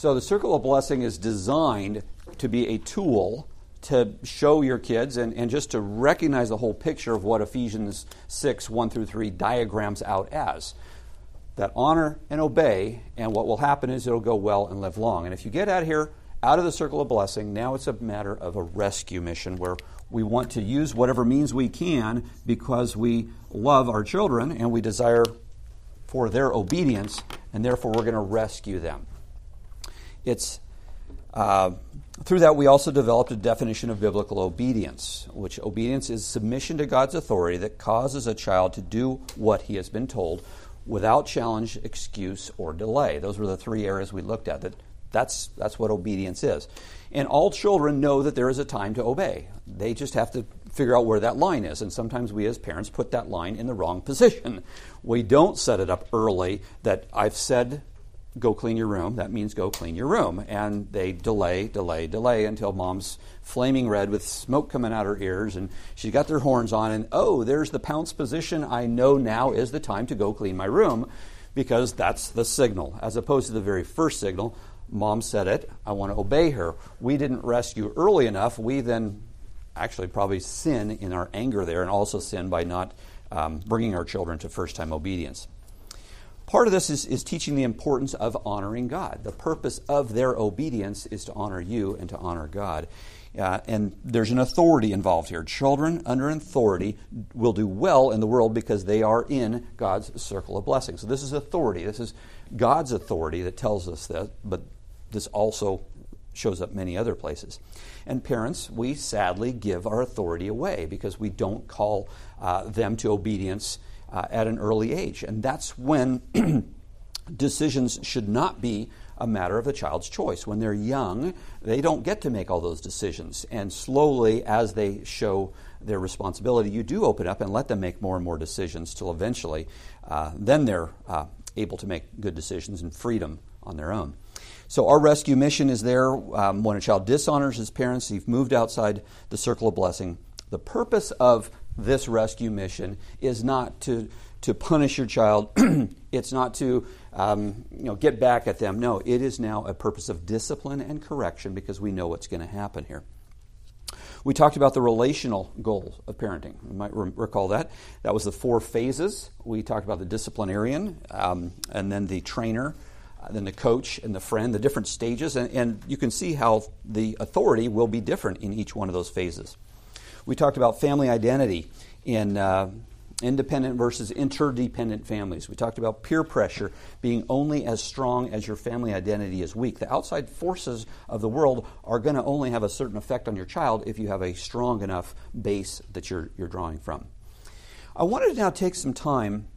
So the circle of blessing is designed to be a tool to show your kids and, and just to recognize the whole picture of what Ephesians 6, 1 through 3 diagrams out as. That honor and obey, and what will happen is it'll go well and live long. And if you get out here, out of the circle of blessing, now it's a matter of a rescue mission where we want to use whatever means we can because we love our children and we desire for their obedience, and therefore we're going to rescue them. It's uh, through that we also developed a definition of biblical obedience, which obedience is submission to God's authority that causes a child to do what he has been told without challenge, excuse, or delay. Those were the three areas we looked at. That that's that's what obedience is. And all children know that there is a time to obey. They just have to figure out where that line is. And sometimes we as parents put that line in the wrong position. We don't set it up early that I've said, go clean your room. That means go clean your room. And they delay, delay, delay until mom's flaming red with smoke coming out her ears and she's got their horns on. And oh, there's the pounce position. I know now is the time to go clean my room because that's the signal, as opposed to the very first signal. Mom said it. I want to obey her. We didn't rescue early enough. We then actually probably sin in our anger there and also sin by not um, bringing our children to first time obedience. Part of this is, is teaching the importance of honoring God. The purpose of their obedience is to honor you and to honor God. Uh, and there's an authority involved here. Children under authority will do well in the world because they are in God's circle of blessing. So this is authority. This is God's authority that tells us that, but this also shows up many other places. And parents, we sadly give our authority away because we don't call uh, them to obedience uh, at an early age. And that's when decisions should not be a matter of the child's choice. When they're young, they don't get to make all those decisions. And slowly, as they show their responsibility, you do open up and let them make more and more decisions till eventually, uh, then they're uh, able to make good decisions and freedom on their own. So our rescue mission is there um, when a child dishonors his parents, he's moved outside the circle of blessing. The purpose of this rescue mission is not to, to punish your child, it's not to um, you know, get back at them. No, it is now a purpose of discipline and correction because we know what's going to happen here. We talked about the relational goal of parenting. You might re- recall that. That was the four phases. We talked about the disciplinarian, um, and then the trainer, uh, then the coach and the friend, the different stages, and, and you can see how the authority will be different in each one of those phases. We talked about family identity in uh, independent versus interdependent families. We talked about peer pressure being only as strong as your family identity is weak. The outside forces of the world are going to only have a certain effect on your child if you have a strong enough base that you're, you're drawing from. I wanted to now take some time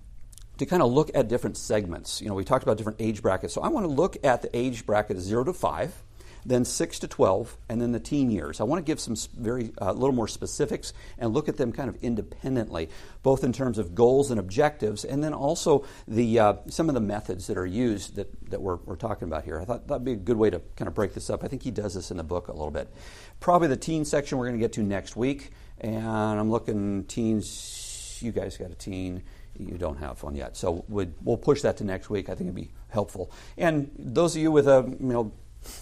to kind of look at different segments. You know, we talked about different age brackets. So I want to look at the age bracket 0 to 5, then 6 to 12, and then the teen years. I want to give some very a uh, little more specifics and look at them kind of independently, both in terms of goals and objectives, and then also the uh, some of the methods that are used that, that we're, we're talking about here. I thought that'd be a good way to kind of break this up. I think he does this in the book a little bit. Probably the teen section we're going to get to next week, and I'm looking teens. You guys got a teen you don't have one yet. So we'll push that to next week. I think it'd be helpful. And those of you with a you know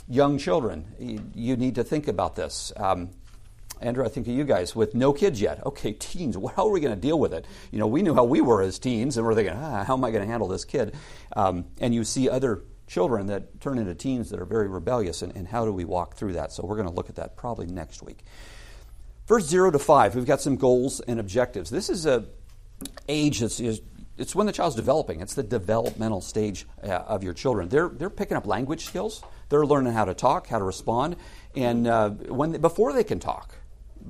young children, you, need to think about this. Um, Andrew, I think of you guys with no kids yet. Okay, teens, how are we going to deal with it? You know, we knew how we were as teens, and we're thinking, ah, how am I going to handle this kid? Um, and you see other children that turn into teens that are very rebellious, and, and how do we walk through that? So we're going to look at that probably next week. First, zero to five, we've got some goals and objectives. This is a age is it's when the child's developing. It's the developmental stage uh, of your children. They're, they're picking up language skills. They're learning how to talk, how to respond, and uh, when they, before they can talk,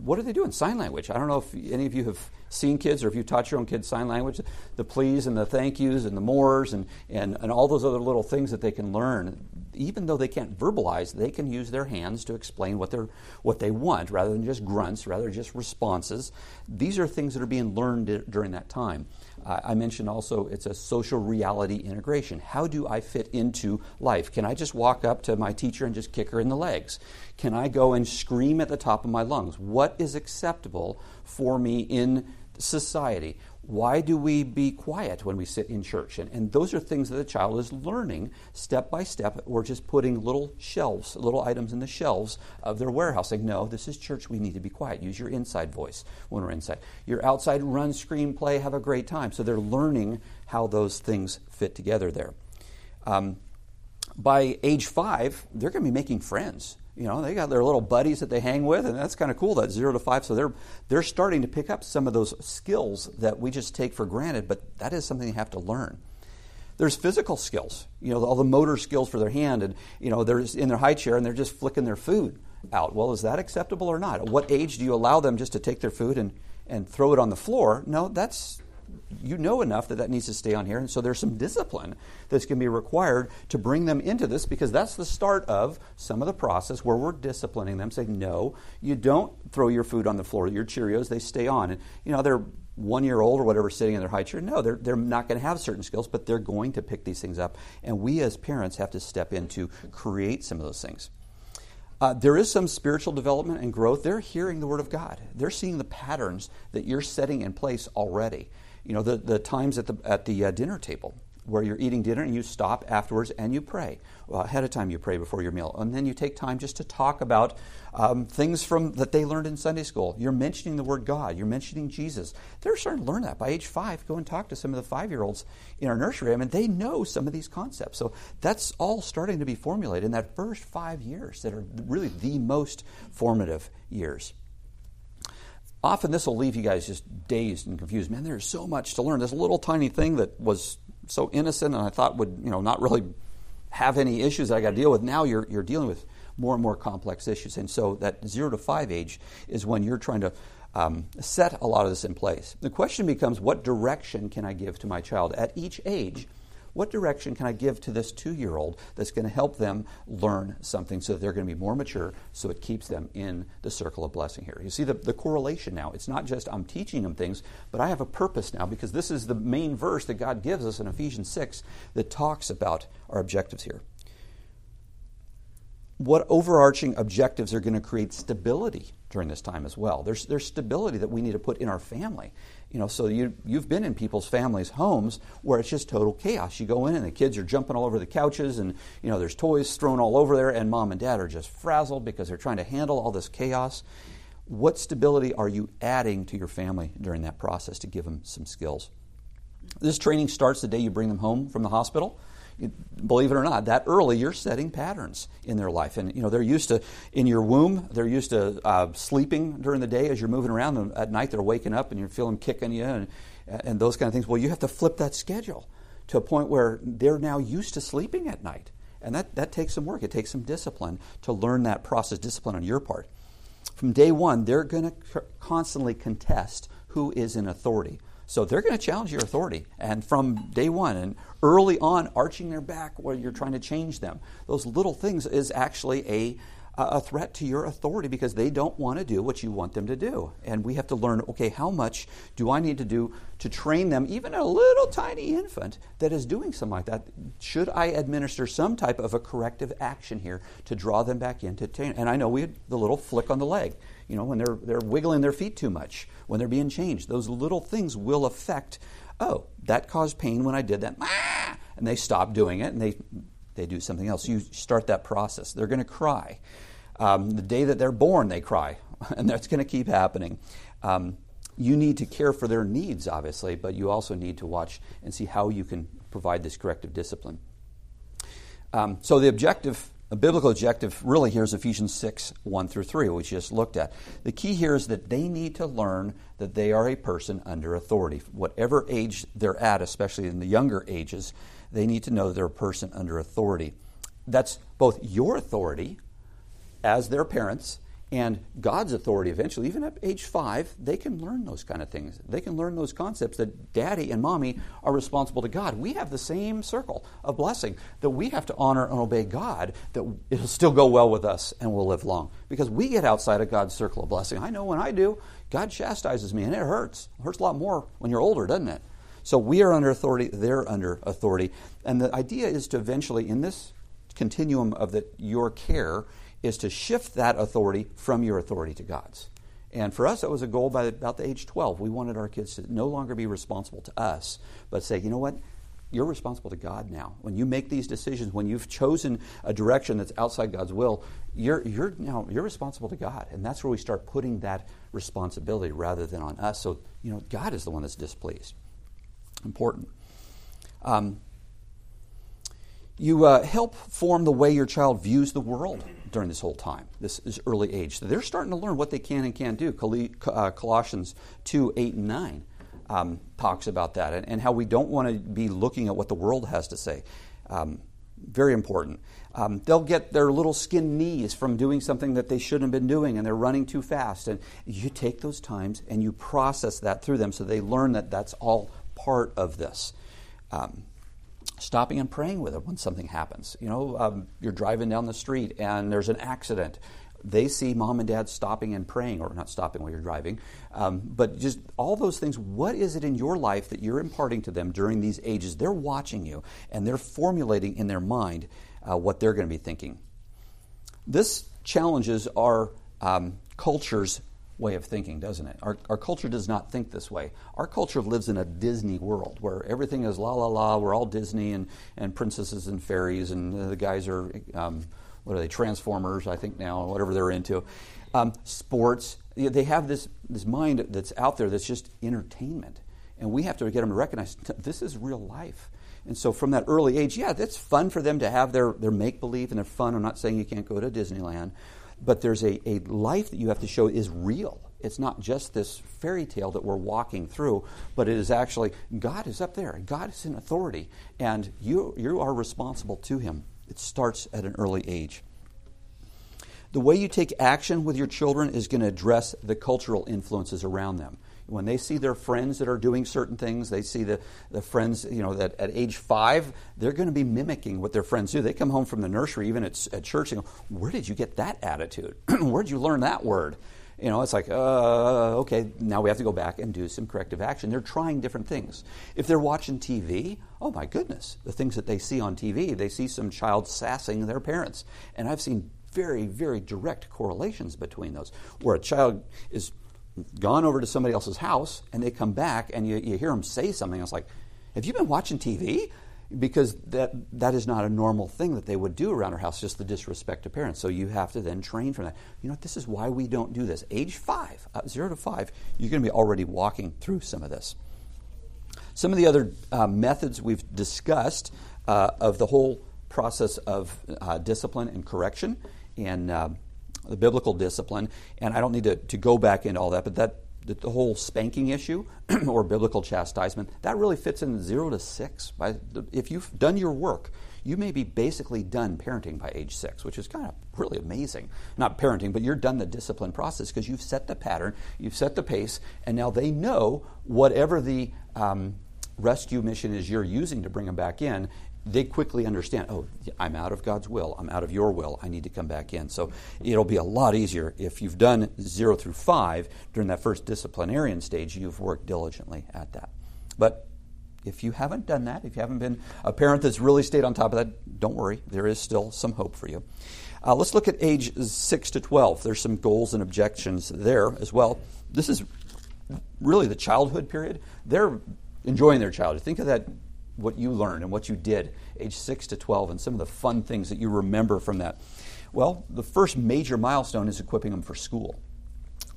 what are they doing? Sign language. I don't know if any of you have seen kids or if you taught your own kids sign language. The please and the thank yous and the mores and, and, and all those other little things that they can learn. Even though they can't verbalize, they can use their hands to explain what, they're, what they want rather than just grunts, rather just responses. These are things that are being learned during that time. I mentioned also it's a social reality integration. How do I fit into life? Can I just walk up to my teacher and just kick her in the legs? Can I go and scream at the top of my lungs? What is acceptable for me in society? Why do we be quiet when we sit in church? And, and those are things that the child is learning step by step. We're just putting little shelves, little items in the shelves of their warehouse, saying, No, this is church. We need to be quiet. Use your inside voice when we're inside. Your outside run, scream, play, have a great time. So they're learning how those things fit together there. Um, by age five, they're going to be making friends. You know, they got their little buddies that they hang with, and that's kind of cool. That zero to five, so they're they're starting to pick up some of those skills that we just take for granted, but that is something you have to learn. There's physical skills, you know, all the motor skills for their hand, and you know, they're in their high chair and they're just flicking their food out. Well, is that acceptable or not? At what age do you allow them just to take their food and and throw it on the floor? No, that's you know enough that that needs to stay on here. And so there's some discipline that's going to be required to bring them into this because that's the start of some of the process where we're disciplining them, saying, no, you don't throw your food on the floor. Your Cheerios, they stay on. And, you know, they're one year old or whatever sitting in their high chair. No, they're, they're not going to have certain skills, but they're going to pick these things up. And we as parents have to step in to create some of those things. Uh, there is some spiritual development and growth. They're hearing the Word of God. They're seeing the patterns that you're setting in place already you know, the, the times at the, at the uh, dinner table where you're eating dinner and you stop afterwards and you pray. Well, ahead of time, you pray before your meal. And then you take time just to talk about um, things from that they learned in Sunday school. You're mentioning the word God. You're mentioning Jesus. They're starting to learn that by age five. Go and talk to some of the five year olds in our nursery. I mean, they know some of these concepts. So that's all starting to be formulated in that first five years that are really the most formative years often this will leave you guys just dazed and confused. Man, there's so much to learn. This little tiny thing that was so innocent and I thought would, you know, not really have any issues that I got to deal with. Now you're, you're dealing with more and more complex issues. And so that zero to five age is when you're trying to um, set a lot of this in place. The question becomes what direction can I give to my child at each age? What direction can I give to this two year old that's going to help them learn something so that they're going to be more mature so it keeps them in the circle of blessing here? You see the, the correlation now. It's not just I'm teaching them things, but I have a purpose now because this is the main verse that God gives us in Ephesians 6 that talks about our objectives here what overarching objectives are going to create stability during this time as well. There's, there's stability that we need to put in our family. You know, so you, you've been in people's families' homes where it's just total chaos. You go in and the kids are jumping all over the couches and, you know, there's toys thrown all over there and mom and dad are just frazzled because they're trying to handle all this chaos. What stability are you adding to your family during that process to give them some skills? This training starts the day you bring them home from the hospital believe it or not, that early you're setting patterns in their life. And, you know, they're used to, in your womb, they're used to uh, sleeping during the day as you're moving around. And at night they're waking up and you feel them kicking you and, and those kind of things. Well, you have to flip that schedule to a point where they're now used to sleeping at night. And that, that takes some work. It takes some discipline to learn that process, discipline on your part. From day one, they're going to constantly contest who is in authority. So they're going to challenge your authority. And from day one, and early on, arching their back while you're trying to change them, those little things is actually a, a threat to your authority because they don't want to do what you want them to do. And we have to learn okay, how much do I need to do to train them, even a little tiny infant that is doing something like that? Should I administer some type of a corrective action here to draw them back into? T- and I know we had the little flick on the leg you know, when they're, they're wiggling their feet too much, when they're being changed. Those little things will affect, oh, that caused pain when I did that. And they stop doing it and they, they do something else. You start that process. They're going to cry. Um, the day that they're born, they cry, and that's going to keep happening. Um, you need to care for their needs, obviously, but you also need to watch and see how you can provide this corrective discipline. Um, so the objective the biblical objective really here is Ephesians 6 1 through 3, which we just looked at. The key here is that they need to learn that they are a person under authority. Whatever age they're at, especially in the younger ages, they need to know that they're a person under authority. That's both your authority as their parents and God's authority eventually, even at age five, they can learn those kind of things. They can learn those concepts that daddy and mommy are responsible to God. We have the same circle of blessing that we have to honor and obey God, that it'll still go well with us and we'll live long. Because we get outside of God's circle of blessing. I know when I do, God chastises me and it hurts. It hurts a lot more when you're older, doesn't it? So we are under authority, they're under authority. And the idea is to eventually, in this continuum of the, your care, is to shift that authority from your authority to God's. And for us, that was a goal by about the age 12. We wanted our kids to no longer be responsible to us, but say, you know what? You're responsible to God now. When you make these decisions, when you've chosen a direction that's outside God's will, you're, you're now you're responsible to God. And that's where we start putting that responsibility rather than on us. So, you know, God is the one that's displeased. Important. Um, you uh, help form the way your child views the world during this whole time, this is early age. So they're starting to learn what they can and can't do. Uh, Colossians 2 8 and 9 um, talks about that and, and, how we don't want to be looking at what the world has to say. Um, very important. Um, they'll get their little skin knees from doing something that they shouldn't have been doing and they're running too fast. And you take those times and you process that through them so they learn that that's all part of this. Um, stopping and praying with them when something happens. You know, um, you're driving down the street and there's an accident. They see mom and dad stopping and praying, or not stopping while you're driving, um, but just all those things. What is it in your life that you're imparting to them during these ages? They're watching you and they're formulating in their mind uh, what they're going to be thinking. This challenges our um, culture's way of thinking, doesn't it? Our, our culture does not think this way. Our culture lives in a Disney world where everything is la la la, we're all Disney and, and princesses and fairies, and the guys are, um, what are they, Transformers, I think now, whatever they're into. Um, sports, they have this, this mind that's out there that's just entertainment. And we have to get them to recognize this is real life. And so from that early age, yeah, that's fun for them to have their, their make believe and their fun. I'm not saying you can't go to Disneyland, but there's a, a life that you have to show is real. It's not just this fairy tale that we're walking through, but it is actually God is up there. God is in authority, and you, you are responsible to Him. It starts at an early age. The way you take action with your children is going to address the cultural influences around them when they see their friends that are doing certain things, they see the, the friends, you know, that at age five, they're going to be mimicking what their friends do. They come home from the nursery, even at, at church, and go, Where did you get that attitude? Where did you learn that word? You know, it's like, uh, okay, now we have to go back and do some corrective action. They're trying different things. If they're watching TV, oh my goodness, the things that they see on TV, they see some child sassing their parents. And I've seen very, very direct correlations between those, where a child is gone over to somebody else's house and they come back and you, you hear them say something. It's like, have you been watching TV? Because that, that is not a normal thing that they would do around our house, just the disrespect to parents. So you have to then train from that. You know, this is why we don't do this. Age five, uh, zero to five, you're going to be already walking through some of this. Some of the other uh, methods we've discussed uh, of the whole process of uh, discipline and correction and uh, the biblical discipline. And I don't need to, to go back into all that, but that the, the whole spanking issue or biblical chastisement that really fits in zero to six. By the, if you've done your work, you may be basically done parenting by age six, which is kind of really amazing. Not parenting, but you're done the discipline process because you've set the pattern, you've set the pace, and now they know whatever the um, rescue mission is you're using to bring them back in they quickly understand, oh, I'm out of God's will. I'm out of your will. I need to come back in. So it'll be a lot easier if you've done zero through five during that first disciplinarian stage, you've worked diligently at that. But if you haven't done that, if you haven't been a parent that's really stayed on top of that, don't worry. There is still some hope for you. Uh, let's look at age 6 to 12. There's some goals and objections there as well. This is really the childhood period. They're enjoying their childhood. Think of that what you learned and what you did age 6 to 12 and some of the fun things that you remember from that. Well, the first major milestone is equipping them for school.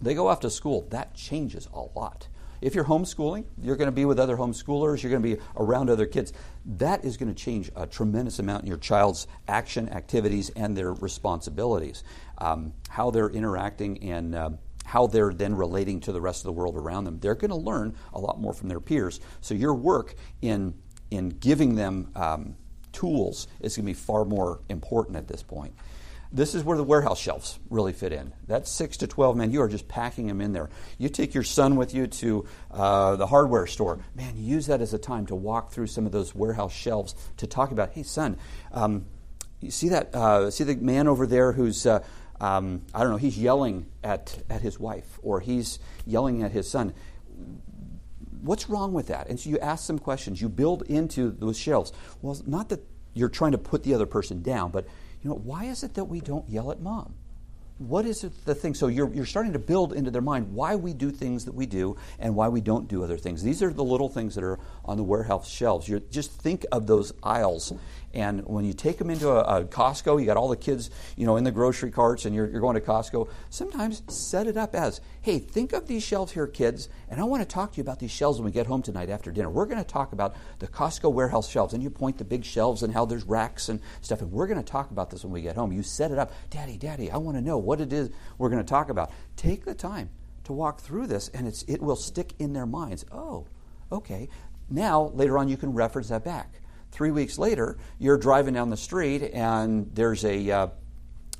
They go off to school, that changes a lot. If you're homeschooling, you're going to be with other homeschoolers, you're going to be around other kids. That is going to change a tremendous amount in your child's action, activities, and their responsibilities. Um, how they're interacting and uh, how they're then relating to the rest of the world around them. They're going to learn a lot more from their peers. So, your work in in giving them um, tools is going to be far more important at this point. This is where the warehouse shelves really fit in. That's 6 to 12, man, you are just packing them in there. You take your son with you to uh, the hardware store. Man, use that as a time to walk through some of those warehouse shelves to talk about, hey, son, um, you see that, uh, see the man over there who's, uh, um, I don't know, he's yelling at, at his wife or he's yelling at his son what's wrong with that? And so you ask some questions. You build into those shelves. Well, not that you're trying to put the other person down, but you know, why is it that we don't yell at mom? what is it the thing? So you're, you're starting to build into their mind why we do things that we do and why we don't do other things. These are the little things that are on the warehouse shelves. you just think of those aisles. And when you take them into a, a, Costco, you got all the kids, you know, in the grocery carts, and you're, you're going to Costco. Sometimes set it up as, hey, think of these shelves here, kids, and I want to talk to you about these shelves when we get home tonight after dinner. We're going to talk about the Costco warehouse shelves, and you point the big shelves and how there's racks and stuff, and we're going to talk about this when we get home. You set it up, Daddy, Daddy, I want to know what it is we're going to talk about. Take the time to walk through this, and it's, it will stick in their minds. Oh, okay. Now, later on, you can reference that back. Three weeks later, you're driving down the street, and there's a uh,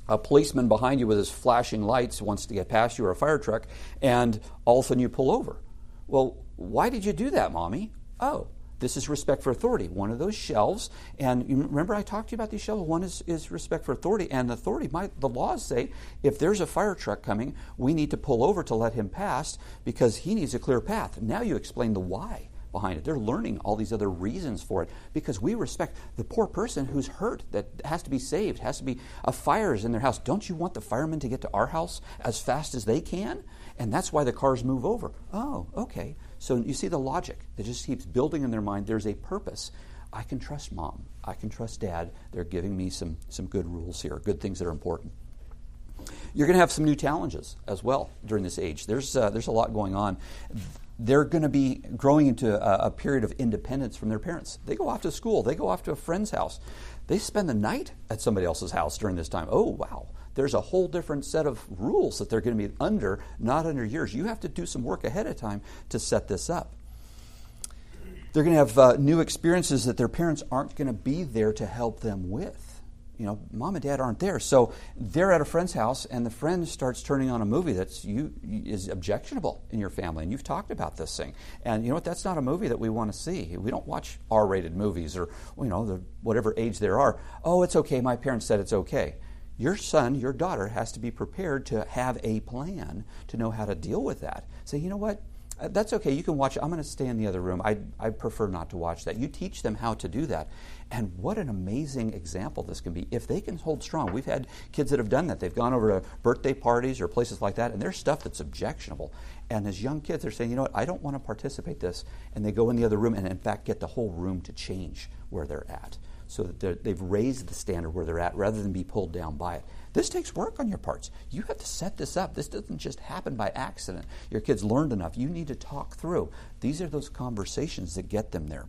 a policeman behind you with his flashing lights wants to get past you or a fire truck, and all of a sudden you pull over. Well, why did you do that, mommy? Oh, this is respect for authority. One of those shelves, and you remember I talked to you about these shelves. One is, is respect for authority, and authority. My, the laws say if there's a fire truck coming, we need to pull over to let him pass because he needs a clear path. Now you explain the why behind it. They're learning all these other reasons for it because we respect the poor person who's hurt that has to be saved, has to be uh, a fire is in their house. Don't you want the firemen to get to our house as fast as they can? And that's why the cars move over. Oh, okay. So you see the logic that just keeps building in their mind. There's a purpose. I can trust mom. I can trust dad. They're giving me some, some good rules here, good things that are important. You're going to have some new challenges as well during this age. There's, uh, there's a lot going on. They're going to be growing into a, a period of independence from their parents. They go off to school, they go off to a friend's house. They spend the night at somebody else's house during this time. Oh, wow there's a whole different set of rules that they're going to be under, not under yours. You have to do some work ahead of time to set this up. They're going to have uh, new experiences that their parents aren't going to be there to help them with. You know, mom and dad aren't there, so they're at a friend's house, and the friend starts turning on a movie that's you is objectionable in your family, and you've talked about this thing. And you know what? That's not a movie that we want to see. We don't watch R-rated movies or you know the, whatever age there are. Oh, it's okay. My parents said it's okay your son, your daughter has to be prepared to have a plan to know how to deal with that. Say, you know what? That's okay. You can watch. I'm going to stay in the other room. I, I prefer not to watch that. You teach them how to do that. And what an amazing example this can be if they can hold strong. We've had kids that have done that. They've gone over to birthday parties or places like that, and there's stuff that's objectionable. And as young kids, they're saying, you know what, I don't want to participate this. And they go in the other room and, in fact, get the whole room to change where they're at so that they've raised the standard where they're at rather than be pulled down by it. This takes work on your parts. You have to set this up. This doesn't just happen by accident. Your kids learned enough. You need to talk through. These are those conversations that get them there.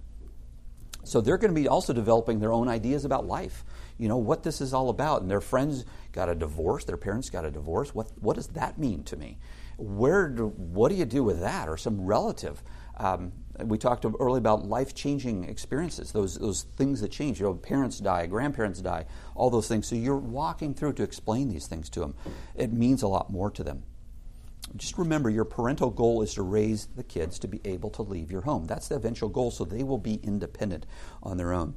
So they're going to be also developing their own ideas about life. You know, what this is all about. And their friends got a divorce, their parents got a divorce. What, what does that mean to me? Where do, what do you do with that? Or some relative um, we talked earlier about life changing experiences, those, those things that change. You know, parents die, grandparents die, all those things. So you're walking through to explain these things to them. It means a lot more to them. Just remember, your parental goal is to raise the kids to be able to leave your home. That's the eventual goal, so they will be independent on their own.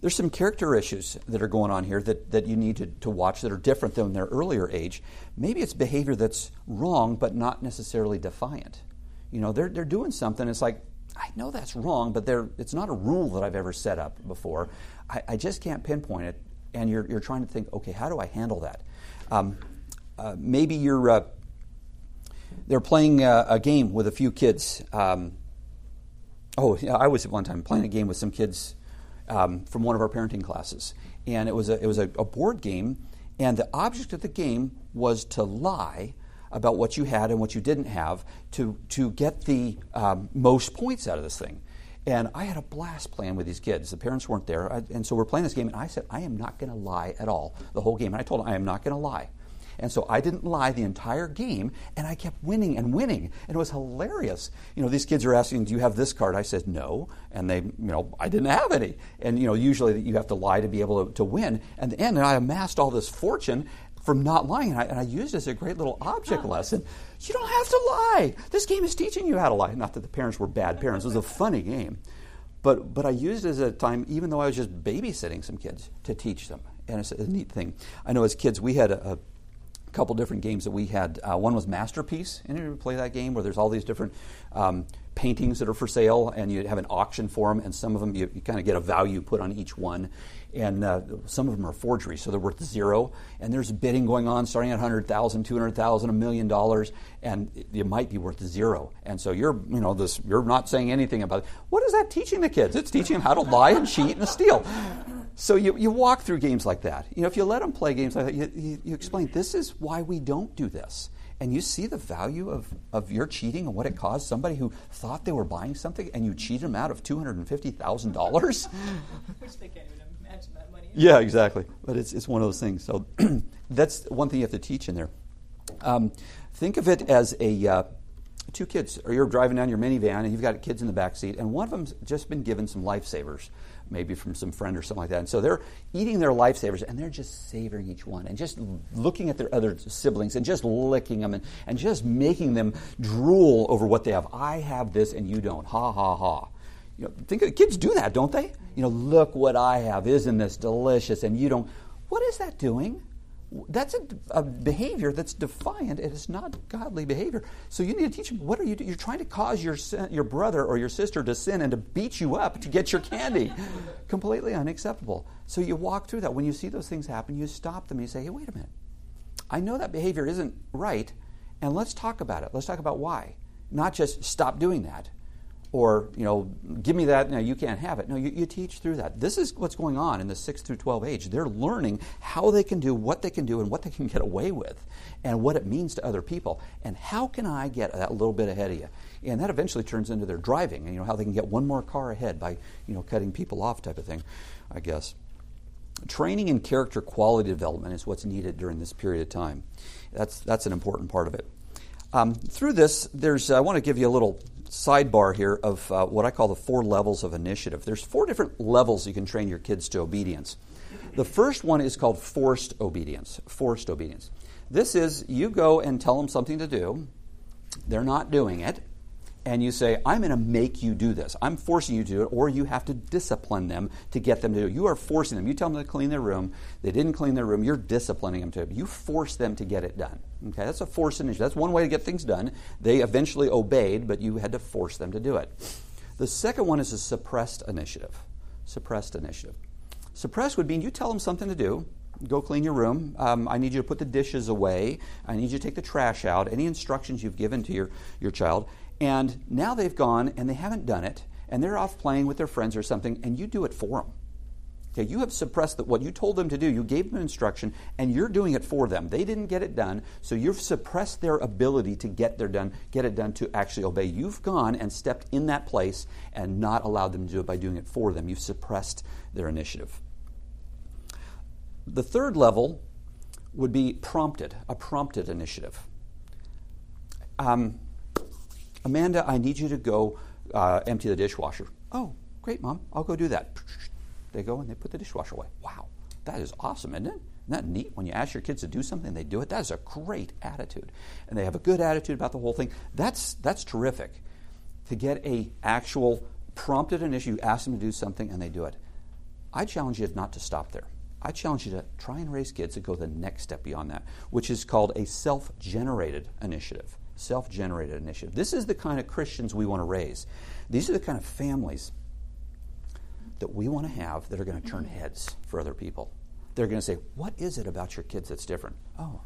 There's some character issues that are going on here that, that you need to, to watch that are different than their earlier age. Maybe it's behavior that's wrong, but not necessarily defiant you know, they're, they're doing something. It's like, I know that's wrong, but it's not a rule that I've ever set up before. I, I, just can't pinpoint it. And you're, you're trying to think, okay, how do I handle that? Um, uh, maybe you're uh, they're playing a, a, game with a few kids. Um, oh, yeah, I was at one time playing a game with some kids um, from one of our parenting classes, and it was a, it was a, a board game, and the object of the game was to lie about what you had and what you didn't have to, to get the um, most points out of this thing. And I had a blast playing with these kids. The parents weren't there. I, and so we're playing this game, and I said, I am not going to lie at all the whole game. And I told them, I am not going to lie. And so I didn't lie the entire game, and I kept winning and winning. And it was hilarious. You know, these kids are asking, Do you have this card? I said, No. And they, you know, I didn't have any. And, you know, usually you have to lie to be able to, to win. And the end, I amassed all this fortune, from not lying. And I, and I used it as a great little object lesson. You don't have to lie. This game is teaching you how to lie. Not that the parents were bad parents. It was a funny game. But, but I used it as a time, even though I was just babysitting some kids, to teach them. And it's a neat thing. I know as kids, we had a, a couple different games that we had. Uh, one was Masterpiece. Any of you play that game where there's all these different um, paintings that are for sale and you have an auction for them, and some of them you, you kind of get a value put on each one. And uh, some of them are forgeries, so they're worth zero. And there's bidding going on starting at 100,000, 200,000, a million dollars, and it, it might be worth zero. And so you're, you know, this, you're not saying anything about it. What is that teaching the kids? It's teaching them how to lie and cheat and steal. So you, you walk through games like that. You know, if you let them play games like that, you, you, you explain this is why we don't do this and you see the value of, of your cheating and what it caused somebody who thought they were buying something and you cheated them out of $250,000? Which they can't even imagine that money. Yeah, exactly. But it's, it's one of those things. So that's one thing you have to teach in there. Um, think of it as a uh, two kids, or you're driving down your minivan and you've got kids in the back seat, and one of them's just been given some lifesavers maybe from some friend or something like that. And so they're eating their lifesavers and they're just savoring each one and just looking at their other siblings and just licking them and, and just making them drool over what they have. I have this and you don't. Ha ha ha. You know, think of, kids do that, don't they? You know, look what I have. Isn't this delicious? And you don't. What is that doing? That's a, a, behavior that's defiant and it's not godly behavior. So you need to teach them what are you doing? You're trying to cause your, your brother or your sister to sin and to beat you up to get your candy. Completely unacceptable. So you walk through that. When you see those things happen, you stop them and you say, hey, wait a minute. I know that behavior isn't right, and let's talk about it. Let's talk about why. Not just stop doing that or you know give me that no you can't have it. No you, you, teach through that. This is what's going on in the 6 through 12 age. They're learning how they can do what they can do and what they can get away with and what it means to other people. And how can i get that little bit ahead of you? And that eventually turns into their driving and you know how they can get one more car ahead by you know cutting people off type of thing i guess. Training and character quality development is what's needed during this period of time. That's that's an important part of it. Um, through this, there's I want to give you a little sidebar here of uh, what I call the four levels of initiative. There's four different levels you can train your kids to obedience. The first one is called forced obedience. Forced obedience. This is you go and tell them something to do, they're not doing it, and you say, I'm going to make you do this. I'm forcing you to do it, or you have to discipline them to get them to do it. You are forcing them. You tell them to clean their room, they didn't clean their room, you're disciplining them to it. You force them to get it done. Okay, that's a force initiative. That's one way to get things done. They eventually obeyed, but you had to force them to do it. The second one is a suppressed initiative. Suppressed initiative. Suppressed would mean you tell them something to do, go clean your room. Um, I need you to put the dishes away. I need you to take the trash out. Any instructions you've given to your, your child. And now they've gone and they haven't done it, and they're off playing with their friends or something, and you do it for them. Okay, you have suppressed the, what you told them to do. You gave them instruction, and you're doing it for them. They didn't get it done, so you've suppressed their ability to get their done, get it done to actually obey. You've gone and stepped in that place and not allowed them to do it by doing it for them. You've suppressed their initiative. The third level would be prompted, a prompted initiative. Um, Amanda, I need you to go uh, empty the dishwasher. Oh, great, Mom. I'll go do that. They go and they put the dishwasher away. Wow, that is awesome, isn't it? Isn't that neat? When you ask your kids to do something, they do it. That is a great attitude, and they have a good attitude about the whole thing. That's that's terrific. To get a actual prompted an issue, ask them to do something, and they do it. I challenge you not to stop there. I challenge you to try and raise kids to go the next step beyond that, which is called a self-generated initiative self generated initiative. This is the kind of Christians we want to raise. These are the kind of families that we want to have that are going to turn heads for other people. They're going to say, What is it about your kids that's different? Oh,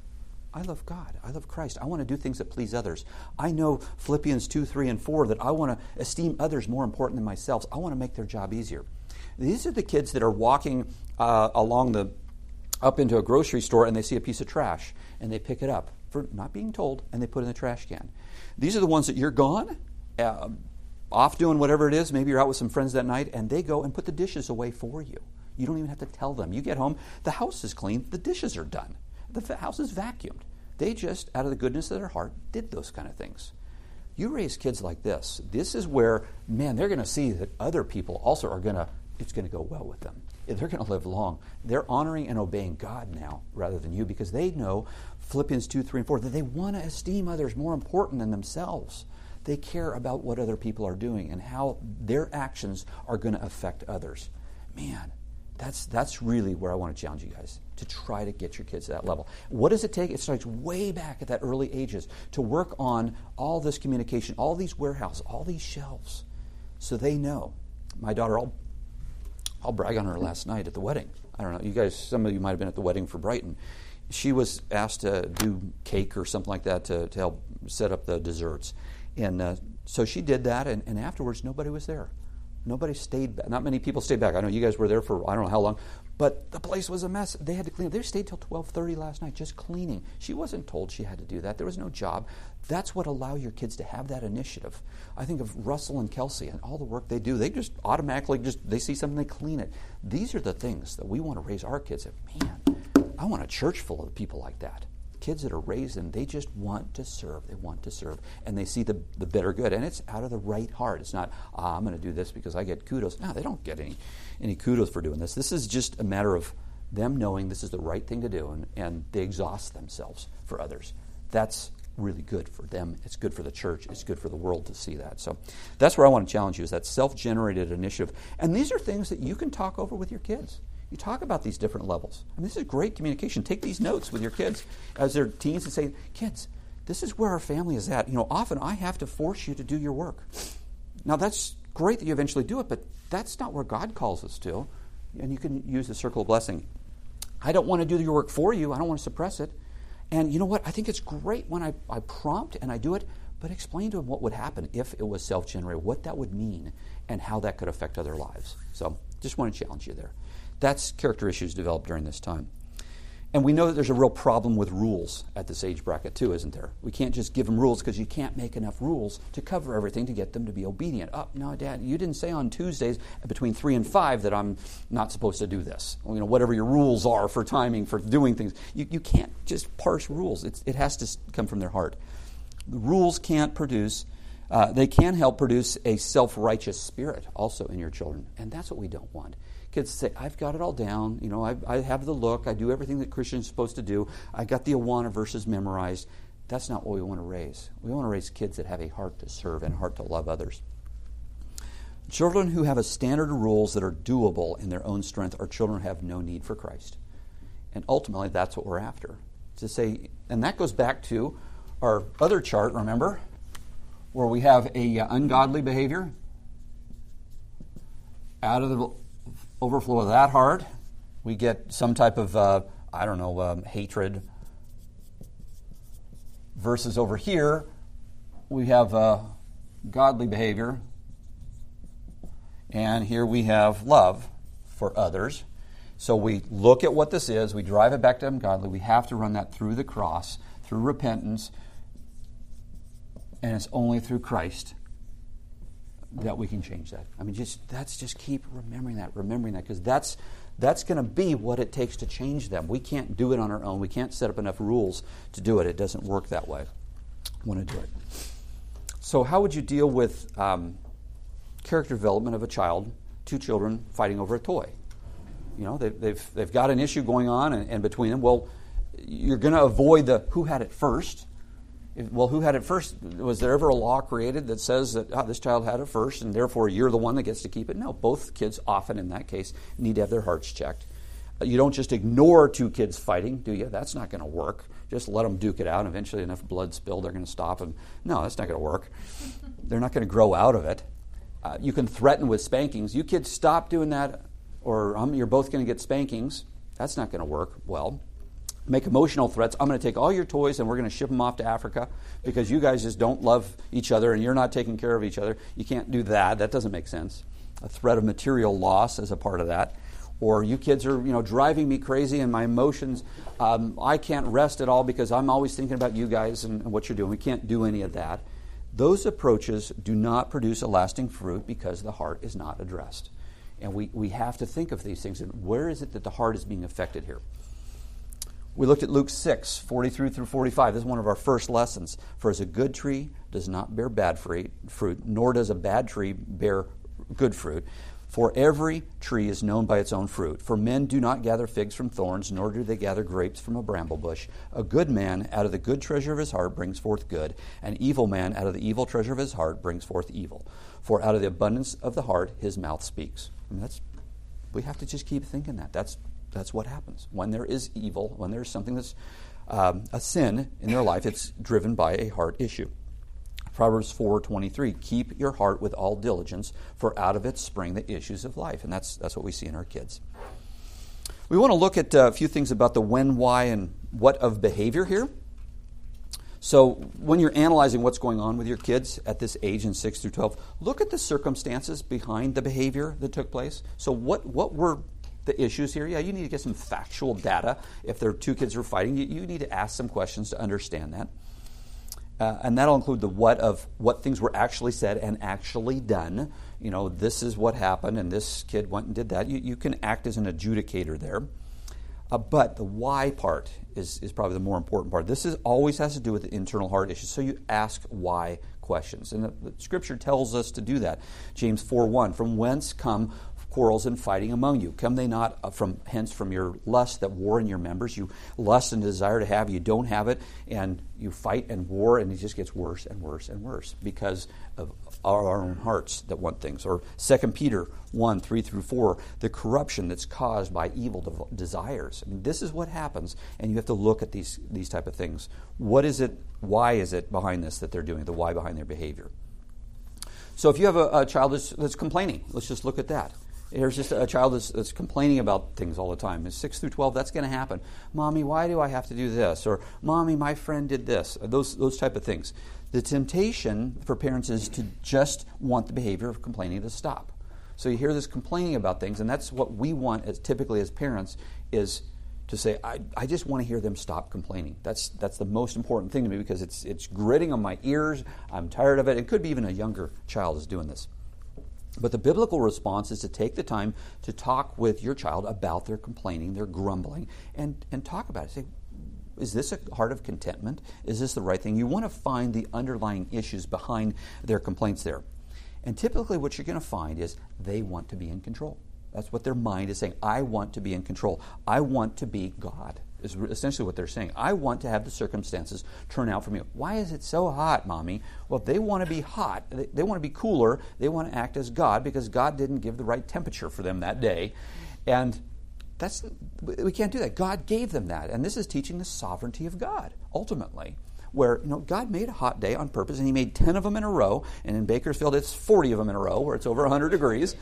I love God. I love Christ. I want to do things that please others. I know Philippians 2, 3, and 4 that I want to esteem others more important than myself. I want to make their job easier. These are the kids that are walking uh, along the up into a grocery store and they see a piece of trash and they pick it up for not being told, and they put in the trash can. These are the ones that you're gone, uh, off doing whatever it is. Maybe you're out with some friends that night, and they go and put the dishes away for you. You don't even have to tell them. You get home, the house is clean, the dishes are done, the house is vacuumed. They just, out of the goodness of their heart, did those kind of things. You raise kids like this. This is where, man, they're going to see that other people also are going to, it's going to go well with them. They're going to live long. They're honoring and obeying God now rather than you because they know Philippians 2, 3, and 4, that they want to esteem others more important than themselves. They care about what other people are doing and how their actions are going to affect others. Man, That's, that's really where I want to challenge you guys to try to get your kids to that level. What does it take? It starts way back at that early ages to work on all this communication, all these warehouses, all these shelves, so they know. My daughter, I'll, I'll brag on her last night at the wedding. I don't know, you guys, some of you might have been at the wedding for Brighton. She was asked to do cake or something like that to, to help set up the desserts. And uh, so she did that, and, and afterwards, nobody was there. Nobody stayed back. Not many people stayed back. I know you guys were there for I don't know how long, but the place was a mess. They had to clean. They stayed till 12:30 last night just cleaning. She wasn't told she had to do that. There was no job. That's what allow your kids to have that initiative. I think of Russell and Kelsey and all the work they do. They just automatically just they see something they clean it. These are the things that we want to raise our kids. at. Man, I want a church full of people like that kids that are raised and they just want to serve. They want to serve. And they see the, the better good. And it's out of the right heart. It's not, ah, I'm going to do this because I get kudos. No, they don't get any, any kudos for doing this. This is just a matter of them knowing this is the right thing to do and, and they exhaust themselves for others. That's really good for them. It's good for the church. It's good for the world to see that. So that's where I want to challenge you is that self-generated initiative. And these are things that you can talk over with your kids. You talk about these different levels. I mean, this is great communication. Take these notes with your kids as they're teens and say, kids, this is where our family is at. You know, often I have to force you to do your work. Now, that's great that you eventually do it, but that's not where God calls us to. And you can use the circle of blessing. I don't want to do your work for you, I don't want to suppress it. And you know what? I think it's great when I, I prompt and I do it, but explain to them what would happen if it was self generated, what that would mean, and how that could affect other lives. So, just want to challenge you there. That's character issues developed during this time. And we know that there's a real problem with rules at this age bracket, too, isn't there? We can't just give them rules because you can't make enough rules to cover everything to get them to be obedient. Oh, no, Dad, you didn't say on Tuesdays between 3 and 5 that I'm not supposed to do this. You know, whatever your rules are for timing, for doing things. You, you can't just parse rules, it's, it has to come from their heart. The rules can't produce, uh, they can help produce a self righteous spirit also in your children. And that's what we don't want. Kids say, I've got it all down. You know, I, I have the look. I do everything that Christians supposed to do. I got the Awana verses memorized. That's not what we want to raise. We want to raise kids that have a heart to serve and a heart to love others. Children who have a standard of rules that are doable in their own strength are children who have no need for Christ. And ultimately, that's what we're after. To say, and that goes back to our other chart, remember, where we have a uh, ungodly behavior out of the overflow of that heart, we get some type of, uh, I don't know, um, hatred. Versus over here, we have uh, godly behavior. And here we have love for others. So we look at what this is, we drive it back to ungodly. We have to run that through the cross, through repentance, and it's only through Christ that we can change that. I mean, just that's just keep remembering that, remembering that, because that's that's going to be what it takes to change them. We can't do it on our own. We can't set up enough rules to do it. It doesn't work that way. want to do it. So, how would you deal with um, character development of a child, two children fighting over a toy? You know, they've, they've, they've got an issue going on, and, and between them, well, you're going to avoid the who had it first well, who had it first? Was there ever a law created that says that oh, this child had it first and therefore you're the one that gets to keep it? No, both kids often in that case need to have their hearts checked. Uh, you don't just ignore two kids fighting, do you? That's not going to work. Just let them duke it out. And eventually, enough blood spilled, they're going to stop. And no, that's not going to work. they're not going to grow out of it. Uh, you can threaten with spankings. You kids stop doing that, or um, you're both going to get spankings. That's not going to work well make emotional threats. I'm going to take all your toys and we're going to ship them off to Africa because you guys just don't love each other and you're not taking care of each other. You can't do that. That doesn't make sense. A threat of material loss as a part of that. Or you kids are, you know, driving me crazy and my emotions. Um, I can't rest at all because I'm always thinking about you guys and, and what you're doing. We can't do any of that. Those approaches do not produce a lasting fruit because the heart is not addressed. And we, we have to think of these things. And where is it that the heart is being affected here? We looked at Luke 6, 43 through 45. This is one of our first lessons. For as a good tree does not bear bad fruit, nor does a bad tree bear good fruit. For every tree is known by its own fruit. For men do not gather figs from thorns, nor do they gather grapes from a bramble bush. A good man out of the good treasure of his heart brings forth good. An evil man out of the evil treasure of his heart brings forth evil. For out of the abundance of the heart his mouth speaks. That's we have to just keep thinking that. That's, that's what happens. When there is evil, when there's something that's um, a sin in their life, it's driven by a heart issue. Proverbs 4:23, keep your heart with all diligence, for out of it spring the issues of life. And that's, that's what we see in our kids. We want to look at uh, a few things about the when, why, and what of behavior here. So, when you're analyzing what's going on with your kids at this age in 6 through 12, look at the circumstances behind the behavior that took place. So, what, what were the issues here? Yeah, you need to get some factual data. If there are two kids who are fighting, you, you need to ask some questions to understand that. Uh, and that'll include the what of what things were actually said and actually done. You know, this is what happened, and this kid went and did that. You, you can act as an adjudicator there. Uh, but the why part is, is probably the more important part. This is, always has to do with the internal heart issues. So you ask why questions. And the, the scripture tells us to do that. James 4 1 From whence come quarrels and fighting among you? Come they not uh, from hence from your lust that war in your members? You lust and desire to have, you don't have it, and you fight and war, and it just gets worse and worse and worse because of our own hearts that want things. Or 2 Peter 1 3 through 4, the corruption that's caused by evil desires. I mean, this is what happens, and you have to look at these, these type of things. What is it? Why is it behind this that they're doing? The why behind their behavior. So if you have a, a child that's, that's complaining, let's just look at that. Here's just a child that's, that's, complaining about things all the time. Is 6 through 12, that's going to happen. Mommy, why do I have to do this? Or, Mommy, my friend did this. Those, those type of things. The temptation for parents is to just want the behavior of complaining to stop. So you hear this complaining about things, and that's what we want as, typically as parents is to say, I, I just want to hear them stop complaining. That's, that's the most important thing to me because it's, it's gritting on my ears. I'm tired of it. It could be even a younger child is doing this. But the biblical response is to take the time to talk with your child about their complaining, their grumbling, and, and talk about it. Say, is this a heart of contentment? Is this the right thing? You want to find the underlying issues behind their complaints there. And typically, what you're going to find is they want to be in control. That's what their mind is saying. I want to be in control. I want to be God is essentially what they're saying. I want to have the circumstances turn out for me. Why is it so hot, mommy? Well, they want to be hot. They, they want to be cooler. They want to act as God because God didn't give the right temperature for them that day. And that's we can't do that. God gave them that. And this is teaching the sovereignty of God, ultimately. Where you know God made a hot day on purpose, and He made ten of them in a row. And in Bakersfield, it's forty of them in a row, where it's over hundred degrees.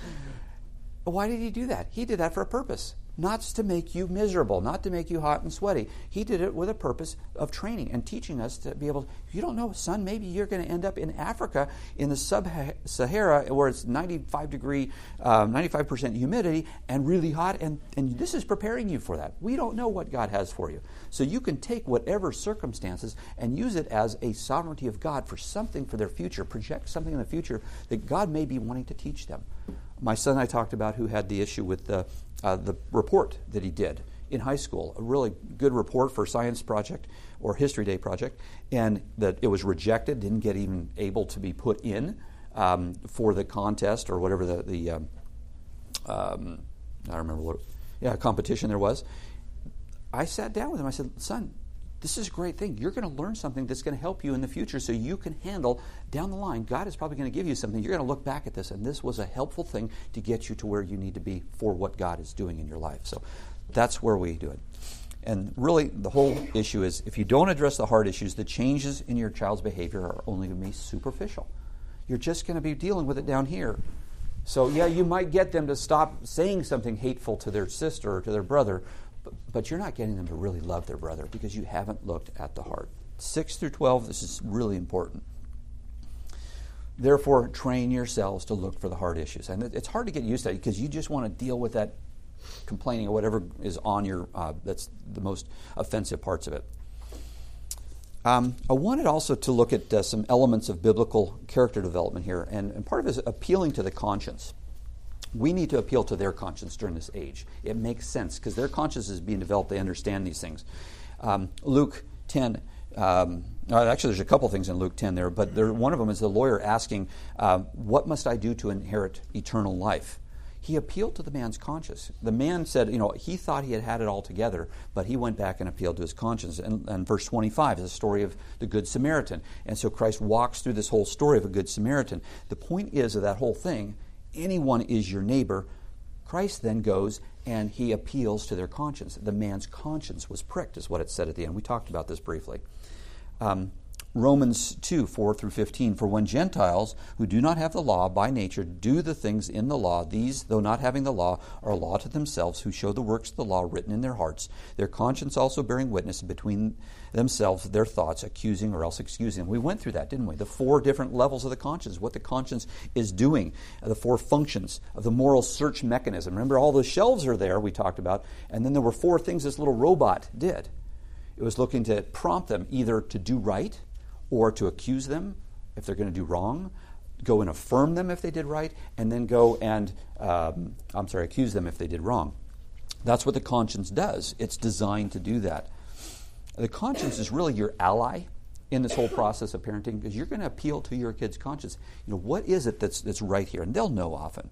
Why did He do that? He did that for a purpose not to make you miserable, not to make you hot and sweaty. He did it with a purpose of training and teaching us to be able to, you don't know, son, maybe you're going to end up in Africa in the sub Sahara where it's 95 degree, um, 95% humidity and really hot, and, and this is preparing you for that. We don't know what God has for you. So you can take whatever circumstances and use it as a sovereignty of God for something for their future, project something in the future that God may be wanting to teach them. My son I talked about who had the issue with the uh, the report that he did in high school, a really good report for science project or history day project, and that it was rejected, didn't get even able to be put in um, for the contest or whatever the, the um, um, I don't remember what, yeah, competition there was. I sat down with him. I said, son, this is a great thing. You're going to learn something that's going to help you in the future so you can handle down the line. God is probably going to give you something. You're going to look back at this, and this was a helpful thing to get you to where you need to be for what God is doing in your life. So that's where we do it. And really, the whole issue is if you don't address the hard issues, the changes in your child's behavior are only going to be superficial. You're just going to be dealing with it down here. So, yeah, you might get them to stop saying something hateful to their sister or to their brother, but, you're not getting them to really love their brother because you haven't looked at the heart. 6 through 12, this is really important. Therefore, train yourselves to look for the hard issues. And it's hard to get used to because you just want to deal with that complaining or whatever is on your, uh, that's the most offensive parts of it. Um, I wanted also to look at uh, some elements of biblical character development here, and, and part of it is appealing to the conscience we need to appeal to their conscience during this age. It makes sense because their conscience is being developed. They understand these things. Um, Luke 10. Um, uh, actually, there's a couple things in Luke 10 there, but there, one of them is the lawyer asking, uh, What must I do to inherit eternal life? He appealed to the man's conscience. The man said, you know, he thought he had had it all together, but he went back and appealed to his conscience. And, and verse 25 is the story of the Good Samaritan. And so Christ walks through this whole story of a Good Samaritan. The point is of that whole thing anyone is your neighbor Christ then goes and he appeals to their conscience. The man's conscience was pricked, is what it said at the end. We talked about this briefly. Um, Romans 2 4 through 15. For when Gentiles who do not have the law by nature do the things in the law, these, though not having the law, are law to themselves, who show the works of the law written in their hearts, their conscience also bearing witness between themselves, their thoughts, accusing or else excusing. We went through that, didn't we? The four different levels of the conscience, what the conscience is doing, the four functions of the moral search mechanism. Remember, all the shelves are there, we talked about, and then there were four things this little robot did. It was looking to prompt them either to do right or to accuse them if they're going to do wrong, go and affirm them if they did right, and then go and, um, I'm sorry, accuse them if they did wrong. That's what the conscience does. It's designed to do that. The conscience is really your ally in this whole process of parenting because you're going to appeal to your kid's conscience. You know, what is it that's, that's right here? And they'll know often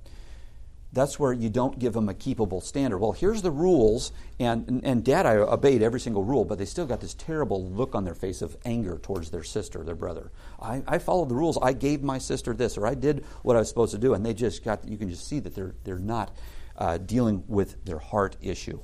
that's where you don't give them a keepable standard. Well, here's the rules, and, and, dad, I obeyed every single rule, but they still got this terrible look on their face of anger towards their sister, their brother. I, I followed the rules. I gave my sister this, or I did what I was supposed to do, and they just got, you can just see that they're, they're not uh, dealing with their heart issue.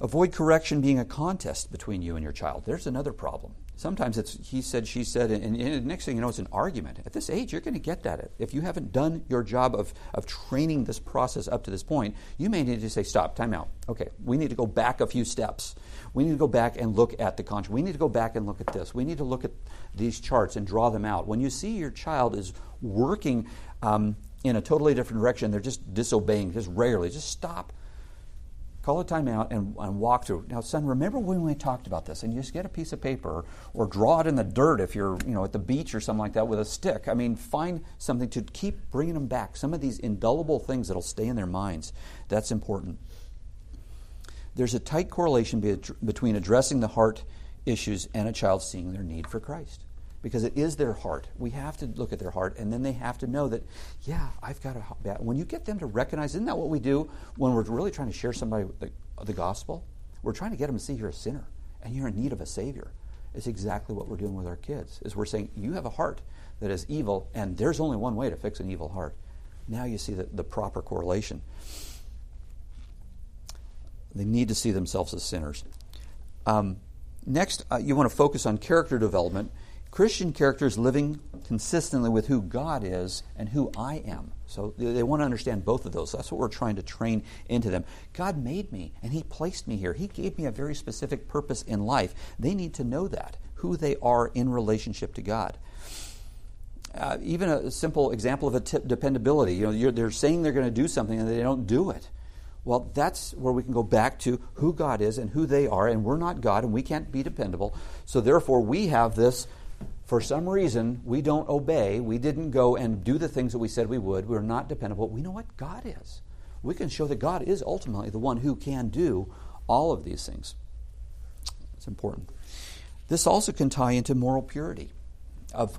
Avoid correction being a contest between you and your child. There's another problem. Sometimes it's he said, she said, and, and next thing you know, it's an argument. At this age, you're going to get that. If you haven't done your job of, of training this process up to this point, you may need to say, stop, time out. Okay, we need to go back a few steps. We need to go back and look at the conscience. We need to go back and look at this. We need to look at these charts and draw them out. When you see your child is working um, in a totally different direction, they're just disobeying, just rarely, just stop call a timeout and, and walk through. Now, son, remember when we talked about this? And you just get a piece of paper or draw it in the dirt if you're, you know, at the beach or something like that with a stick. I mean, find something to keep bringing them back. Some of these indelible things that'll stay in their minds. That's important. There's a tight correlation between addressing the heart issues and a child seeing their need for Christ because it is their heart. We have to look at their heart, and then they have to know that, yeah, I've got a bad. When you get them to recognize, isn't that what we do when we're really trying to share somebody the, the gospel? We're trying to get them to see you're a sinner and you're in need of a savior. It's exactly what we're doing with our kids. Is we're saying you have a heart that is evil, and there's only one way to fix an evil heart. Now you see the, the proper correlation. They need to see themselves as sinners. Um, next, uh, you want to focus on character development Christian character is living consistently with who God is and who I am. So they want to understand both of those. That's what we're trying to train into them. God made me and He placed me here. He gave me a very specific purpose in life. They need to know that, who they are in relationship to God. Uh, even a simple example of a tip dependability. You know, they're saying they're going to do something and they don't do it. Well, that's where we can go back to who God is and who they are, and we're not God and we can't be dependable. So therefore, we have this for some reason, we don't obey. We didn't go and do the things that we said we would. We're not dependable. We know what God is. We can show that God is ultimately the one who can do all of these things. It's important. This also can tie into moral purity of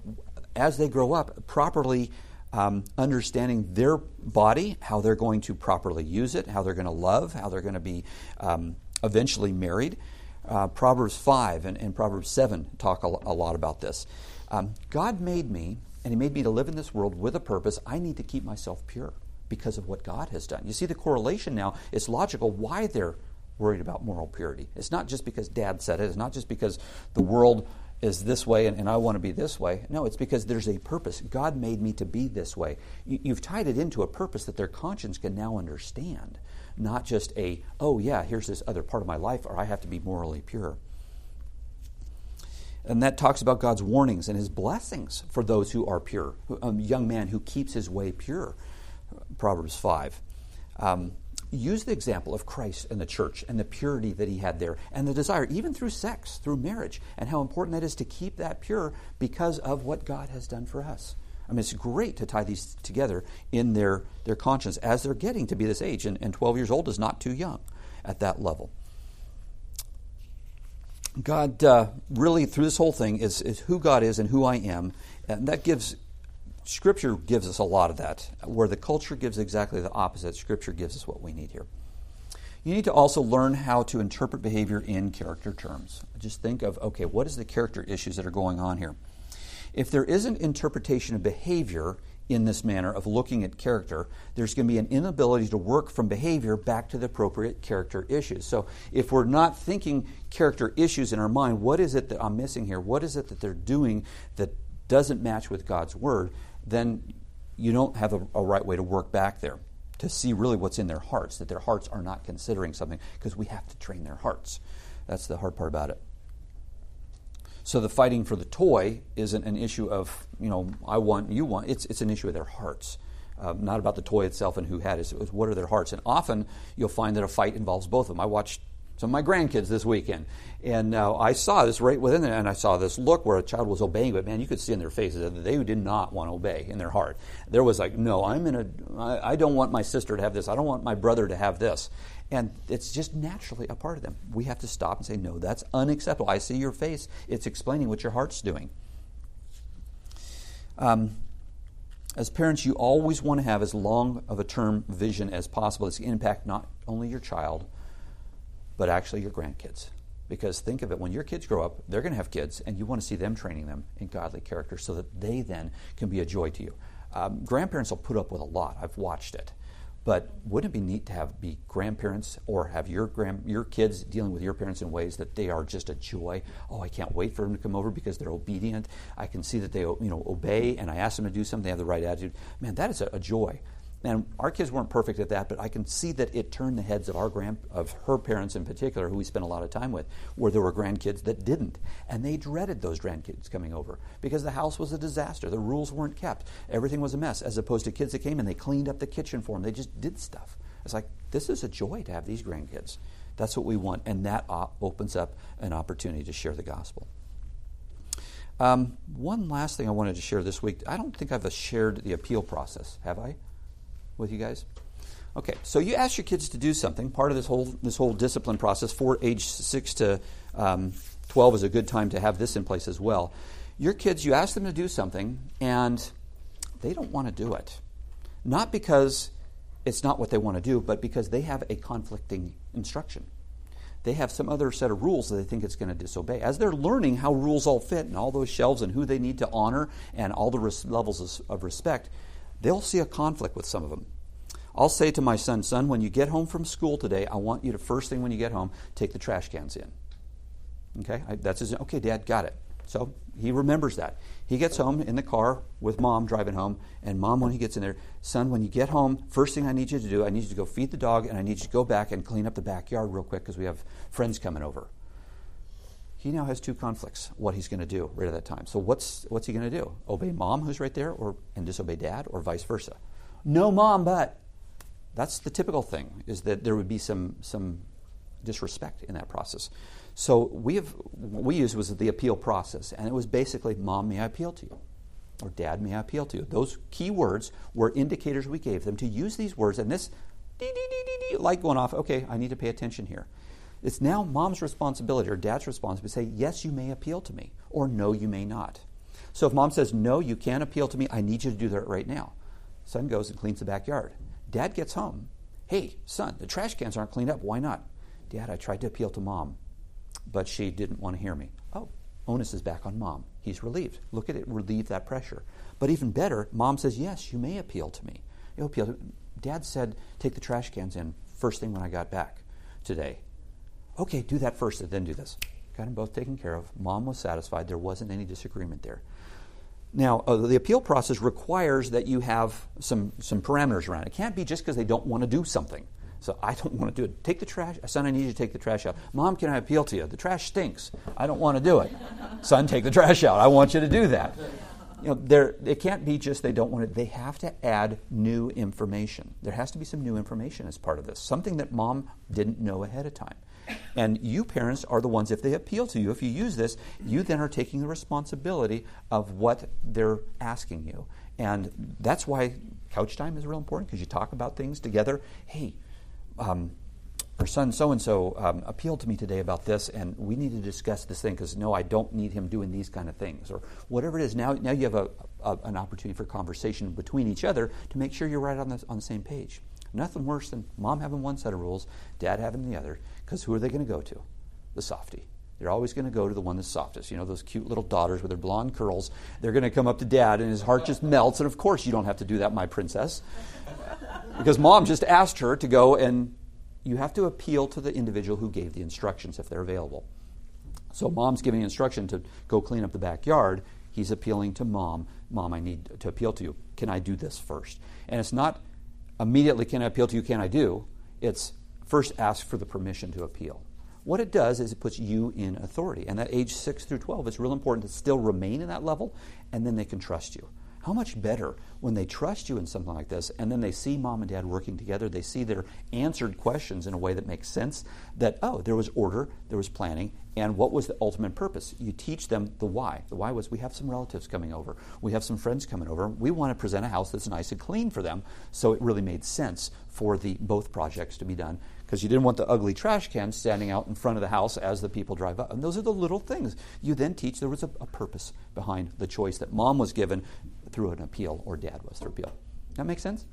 as they grow up, properly um, understanding their body, how they're going to properly use it, how they're going to love, how they're going to be um, eventually married. Uh, Proverbs 5 and, and, Proverbs 7 talk a, a lot about this. Um, God made me, and He made me to live in this world with a purpose. I need to keep myself pure because of what God has done. You see the correlation now. It's logical why they're worried about moral purity. It's not just because dad said it, it's not just because the world is this way and, and I want to be this way. No, it's because there's a purpose. God made me to be this way. You, you've tied it into a purpose that their conscience can now understand, not just a, oh, yeah, here's this other part of my life, or I have to be morally pure. And that talks about God's warnings and his blessings for those who are pure. A young man who keeps his way pure, Proverbs 5. Um, use the example of Christ and the church and the purity that he had there and the desire, even through sex, through marriage, and how important that is to keep that pure because of what God has done for us. I mean, it's great to tie these together in their, their conscience as they're getting to be this age, and, and 12 years old is not too young at that level. God uh, really, through this whole thing, is, is who God is and who I am, and that gives Scripture gives us a lot of that. Where the culture gives exactly the opposite, Scripture gives us what we need here. You need to also learn how to interpret behavior in character terms. Just think of, okay, what is the character issues that are going on here? If there isn't interpretation of behavior in this manner of looking at character, there's going to be an inability to work from behavior back to the appropriate character issues. So if we're not thinking character issues in our mind, what is it that I'm missing here? What is it that they're doing that doesn't match with God's word? Then you don't have a, a right way to work back there to see really what's in their hearts, that their hearts are not considering something, because we have to train their hearts. That's the hard part about it. So the fighting for the toy isn't an issue of, you know, I want, you want. It's, it's an issue of their hearts. Uh, not about the toy itself and who had it. It's what are their hearts. And often you'll find that a fight involves both of them. I watched some of my grandkids this weekend, and uh, I saw this right within there, and I saw this look where a child was obeying, but man, you could see in their faces that they did not want to obey in their heart. There was like, no, I'm in a, I, I don't want my sister to have this. I don't want my brother to have this. And it's just naturally a part of them. We have to stop and say, no, that's unacceptable. I see your face. It's explaining what your heart's doing. Um, as parents, you always want to have as long of a term vision as possible. It's going to impact not only your child, but actually your grandkids. Because think of it, when your kids grow up, they're going to have kids, and you want to see them training them in godly character so that they then can be a joy to you. Um, grandparents will put up with a lot. I've watched it. But wouldn't it be neat to have be grandparents or have your grand your kids dealing with your parents in ways that they are just a joy? Oh, I can't wait for them to come over because they're obedient. I can see that they you know obey, and I ask them to do something. They have the right attitude. Man, that is a, a joy. And our kids weren't perfect at that, but I can see that it turned the heads of our grand, of her parents in particular, who we spent a lot of time with, where there were grandkids that didn't, and they dreaded those grandkids coming over because the house was a disaster. The rules weren't kept. Everything was a mess. As opposed to kids that came and they cleaned up the kitchen for them. They just did stuff. It's like this is a joy to have these grandkids. That's what we want, and that opens up an opportunity to share the gospel. Um, one last thing I wanted to share this week. I don't think I've shared the appeal process, have I? With you guys? Okay, so you ask your kids to do something. Part of this whole this whole discipline process for age six to um, twelve is a good time to have this in place as well. Your kids, you ask them to do something, and they don't want to do it, not because it's not what they want to do, but because they have a conflicting instruction. They have some other set of rules that they think it's going to disobey. As they're learning how rules all fit and all those shelves and who they need to honor and all the res- levels of respect, they'll see a conflict with some of them. I'll say to my son, son, when you get home from school today, I want you to first thing when you get home, take the trash cans in. Okay, I, that's his. Okay, Dad, got it. So he remembers that. He gets home in the car with mom driving home, and mom, when he gets in there, son, when you get home, first thing I need you to do, I need you to go feed the dog, and I need you to go back and clean up the backyard real quick because we have friends coming over. He now has two conflicts. What he's going to do right at that time. So what's what's he going to do? Obey mom, who's right there, or and disobey dad, or vice versa? No, mom, but that's the typical thing, is that there would be some, some disrespect in that process. So we have, what we used was the appeal process, and it was basically, Mom, may I appeal to you? Or Dad, may I appeal to you? Those key words were indicators we gave them to use these words, and this light going off, okay, I need to pay attention here. It's now mom's responsibility or dad's responsibility to say, yes, you may appeal to me, or no, you may not. So if mom says, no, you can't appeal to me, I need you to do that right now. Son goes and cleans the backyard. Dad gets home. Hey, son, the trash cans aren't cleaned up. Why not? Dad, I tried to appeal to mom, but she didn't want to hear me. Oh, onus is back on mom. He's relieved. Look at it, relieve that pressure. But even better, mom says, Yes, you may appeal to me. You appeal Dad said, Take the trash cans in first thing when I got back today. Okay, do that first and then do this. Got them both taken care of. Mom was satisfied. There wasn't any disagreement there. Now, uh, the appeal process requires that you have some, some parameters around it. It can't be just because they don't want to do something. So I don't want to do it. Take the trash. Son, I need you to take the trash out. Mom, can I appeal to you? The trash stinks. I don't want to do it. Son, take the trash out. I want you to do that. You know, there, it can't be just they don't want it. They have to add new information. There has to be some new information as part of this, something that mom didn't know ahead of time. And you parents are the ones, if they appeal to you, if you use this, you then are taking the responsibility of what they're asking you. And that's why couch time is real important because you talk about things together. Hey, um, our son so and so appealed to me today about this, and we need to discuss this thing because no, I don't need him doing these kind of things, or whatever it is. Now, now you have a, a, an opportunity for conversation between each other to make sure you're right on the, on the same page. Nothing worse than mom having one set of rules, dad having the other, because who are they going to go to? The softy. They're always going to go to the one that's softest. You know, those cute little daughters with their blonde curls. They're going to come up to dad, and his heart just melts. And of course, you don't have to do that, my princess. Because mom just asked her to go, and you have to appeal to the individual who gave the instructions if they're available. So mom's giving instruction to go clean up the backyard. He's appealing to mom. Mom, I need to appeal to you. Can I do this first? And it's not immediately, can I appeal to you? Can I do? It's first ask for the permission to appeal. What it does is it puts you in authority. And at age 6 through 12, it's real important to still remain in that level, and then they can trust you. How much better when they trust you in something like this and then they see mom and dad working together, they see their answered questions in a way that makes sense that, oh, there was order, there was planning, and what was the ultimate purpose? You teach them the why. The why was we have some relatives coming over, we have some friends coming over, we want to present a house that's nice and clean for them, so it really made sense for the both projects to be done because you didn't want the ugly trash can standing out in front of the house as the people drive up. And those are the little things. You then teach there was a, a purpose behind the choice that mom was given through an appeal or dad was through appeal. That makes sense?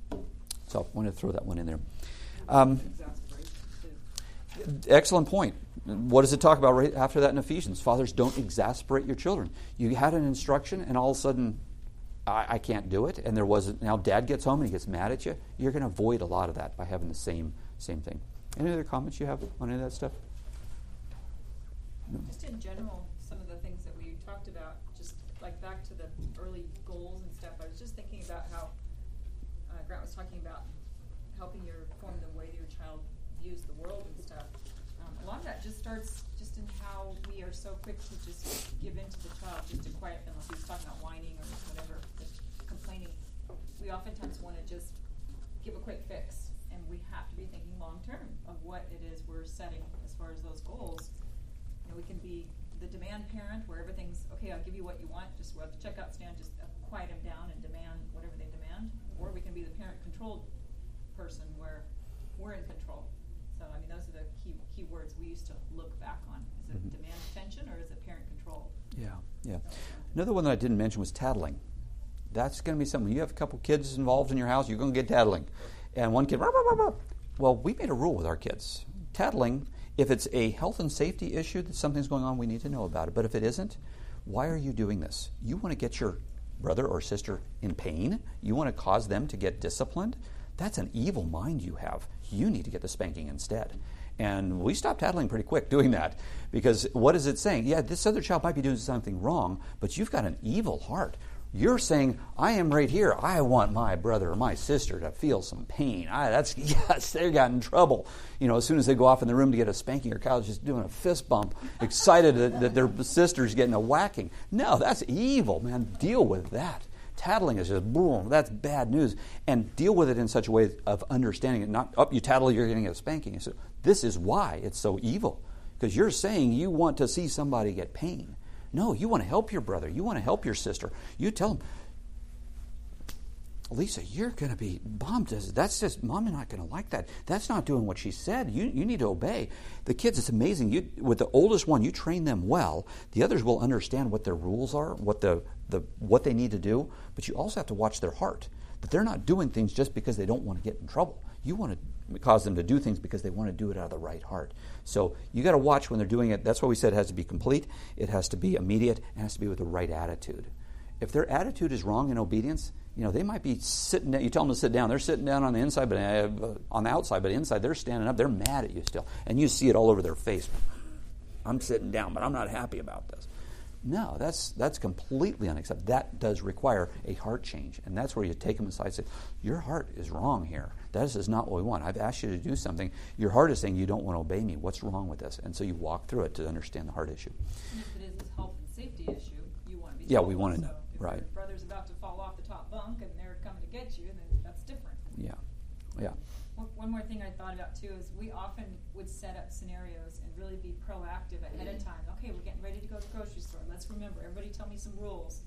So I wanted to throw that one in there. Um, excellent point. What does it talk about right after that in Ephesians? Fathers, don't exasperate your children. You had an instruction, and all of a sudden, I, I can't do it. And there was now dad gets home and he gets mad at you. You're going to avoid a lot of that by having the same same thing. Any other comments you have on any of that stuff? No. Just in general, some of the things that we talked about, just like back to the early goals and stuff, I was just thinking about how uh, Grant was talking about helping your form the way your child views the world and stuff. Um, a lot of that just starts just in how we are so quick to just give in to the child, just to quiet them. If he's talking about whining or whatever, just complaining, we oftentimes want to just give a quick fix and we have to be thinking long term of what it is we're setting as far as those goals. You know, we can be the demand parent where everything's okay. I'll give you what you want. Just at the checkout stand, just quiet them down and demand whatever they demand. Or we can be the parent controlled person where we're in control. So I mean, those are the key key words we used to look back on. Is it mm-hmm. demand attention or is it parent control? Yeah, yeah. Another one that I didn't mention was tattling. That's going to be something. You have a couple kids involved in your house, you're going to get tattling and one kid, well, we made a rule with our kids. Tattling, if it's a health and safety issue that something's going on, we need to know about it. But if it isn't, why are you doing this? You want to get your brother or sister in pain? You want to cause them to get disciplined? That's an evil mind you have. You need to get the spanking instead. And we stopped tattling pretty quick doing that because what is it saying? Yeah, this other child might be doing something wrong, but you've got an evil heart. You're saying, I am right here. I want my brother or my sister to feel some pain. I, that's yes, they got in trouble. You know, as soon as they go off in the room to get a spanking, or Kyle's just doing a fist bump, excited that, that their sister's getting a whacking. No, that's evil, man. Deal with that. Tattling is just boom, that's bad news. And deal with it in such a way of understanding it. Not up, oh, you tattle, you're getting a spanking. Say, this is why it's so evil. Because you're saying you want to see somebody get pain. No, you want to help your brother. You want to help your sister. You tell them, Lisa, you're going to be bummed. That's just, mom not going to like that. That's not doing what she said. You, you need to obey. The kids, it's amazing. You, with the oldest one, you train them well. The others will understand what their rules are, what, the, the, what they need to do, but you also have to watch their heart. That they're not doing things just because they don't want to get in trouble. You want to cause them to do things because they want to do it out of the right heart. So you got to watch when they're doing it. That's why we said it has to be complete, it has to be immediate, it has to be with the right attitude. If their attitude is wrong in obedience, you know, they might be sitting down. You tell them to sit down. They're sitting down on the inside, but uh, on the outside, but inside they're standing up. They're mad at you still, and you see it all over their face. I'm sitting down, but I'm not happy about this. No, that's that's completely unacceptable. That does require a heart change, and that's where you take them aside and say, "Your heart is wrong here. This is not what we want. I've asked you to do something. Your heart is saying you don't want to obey me. What's wrong with this?" And so you walk through it to understand the heart issue. And if it is a health and safety issue, you want to be. Yeah, we want to know. So if right. Your brother's about to fall off the top bunk, and they're coming to get you, then that's different. Yeah, yeah. One more thing I thought about too is we often would set up scenarios and really be proactive ahead of mm-hmm. time. Okay, we're getting ready to go to the grocery store. Let's remember, everybody tell me some rules.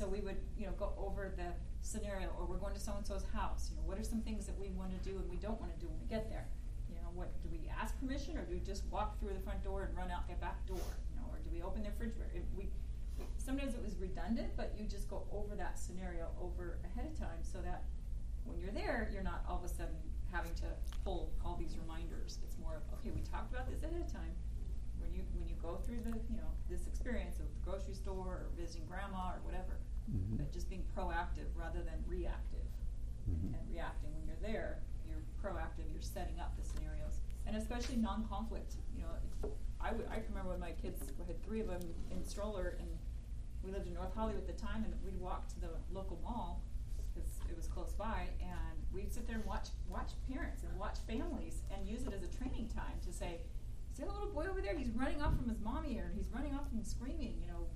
So we would, you know, go over the scenario, or we're going to so and so's house. You know, what are some things that we want to do and we don't want to do when we get there? You know, what do we ask permission, or do we just walk through the front door and run out the back door? You know, or do we open the refrigerator? It, we sometimes it was redundant, but you just go over that scenario over ahead of time so that when you're there, you're not all of a sudden having to pull all these reminders. It's more of, okay, we talked about this ahead of time. When when you when you go through the you know this experience of the grocery store or visiting grandma or whatever, Mhm. but just being proactive rather than reactive Mhm. and reacting. When you're there, you're proactive. You're setting up the scenarios, and especially non-conflict. You know, I can remember when my kids I had three of them in stroller, and we lived in North Hollywood at the time, and we'd walk to the local mall because it was close by, and we'd sit there and watch watch parents and watch families and use it as a training time to say, see that little boy over there? He's running off from his mommy, or he's running off and screaming. You know,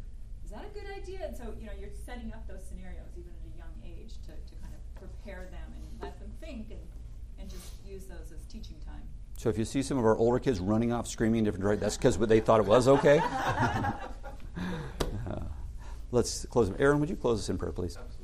that a good idea? And so you know, you're setting up those scenarios even at a young age to, to kind of prepare them and let them think and and just use those as teaching time. So if you see some of our older kids running off screaming in different directions, that's because they thought it was okay. Uh, let's close. Aaron, would you close us in prayer, please? Absolutely.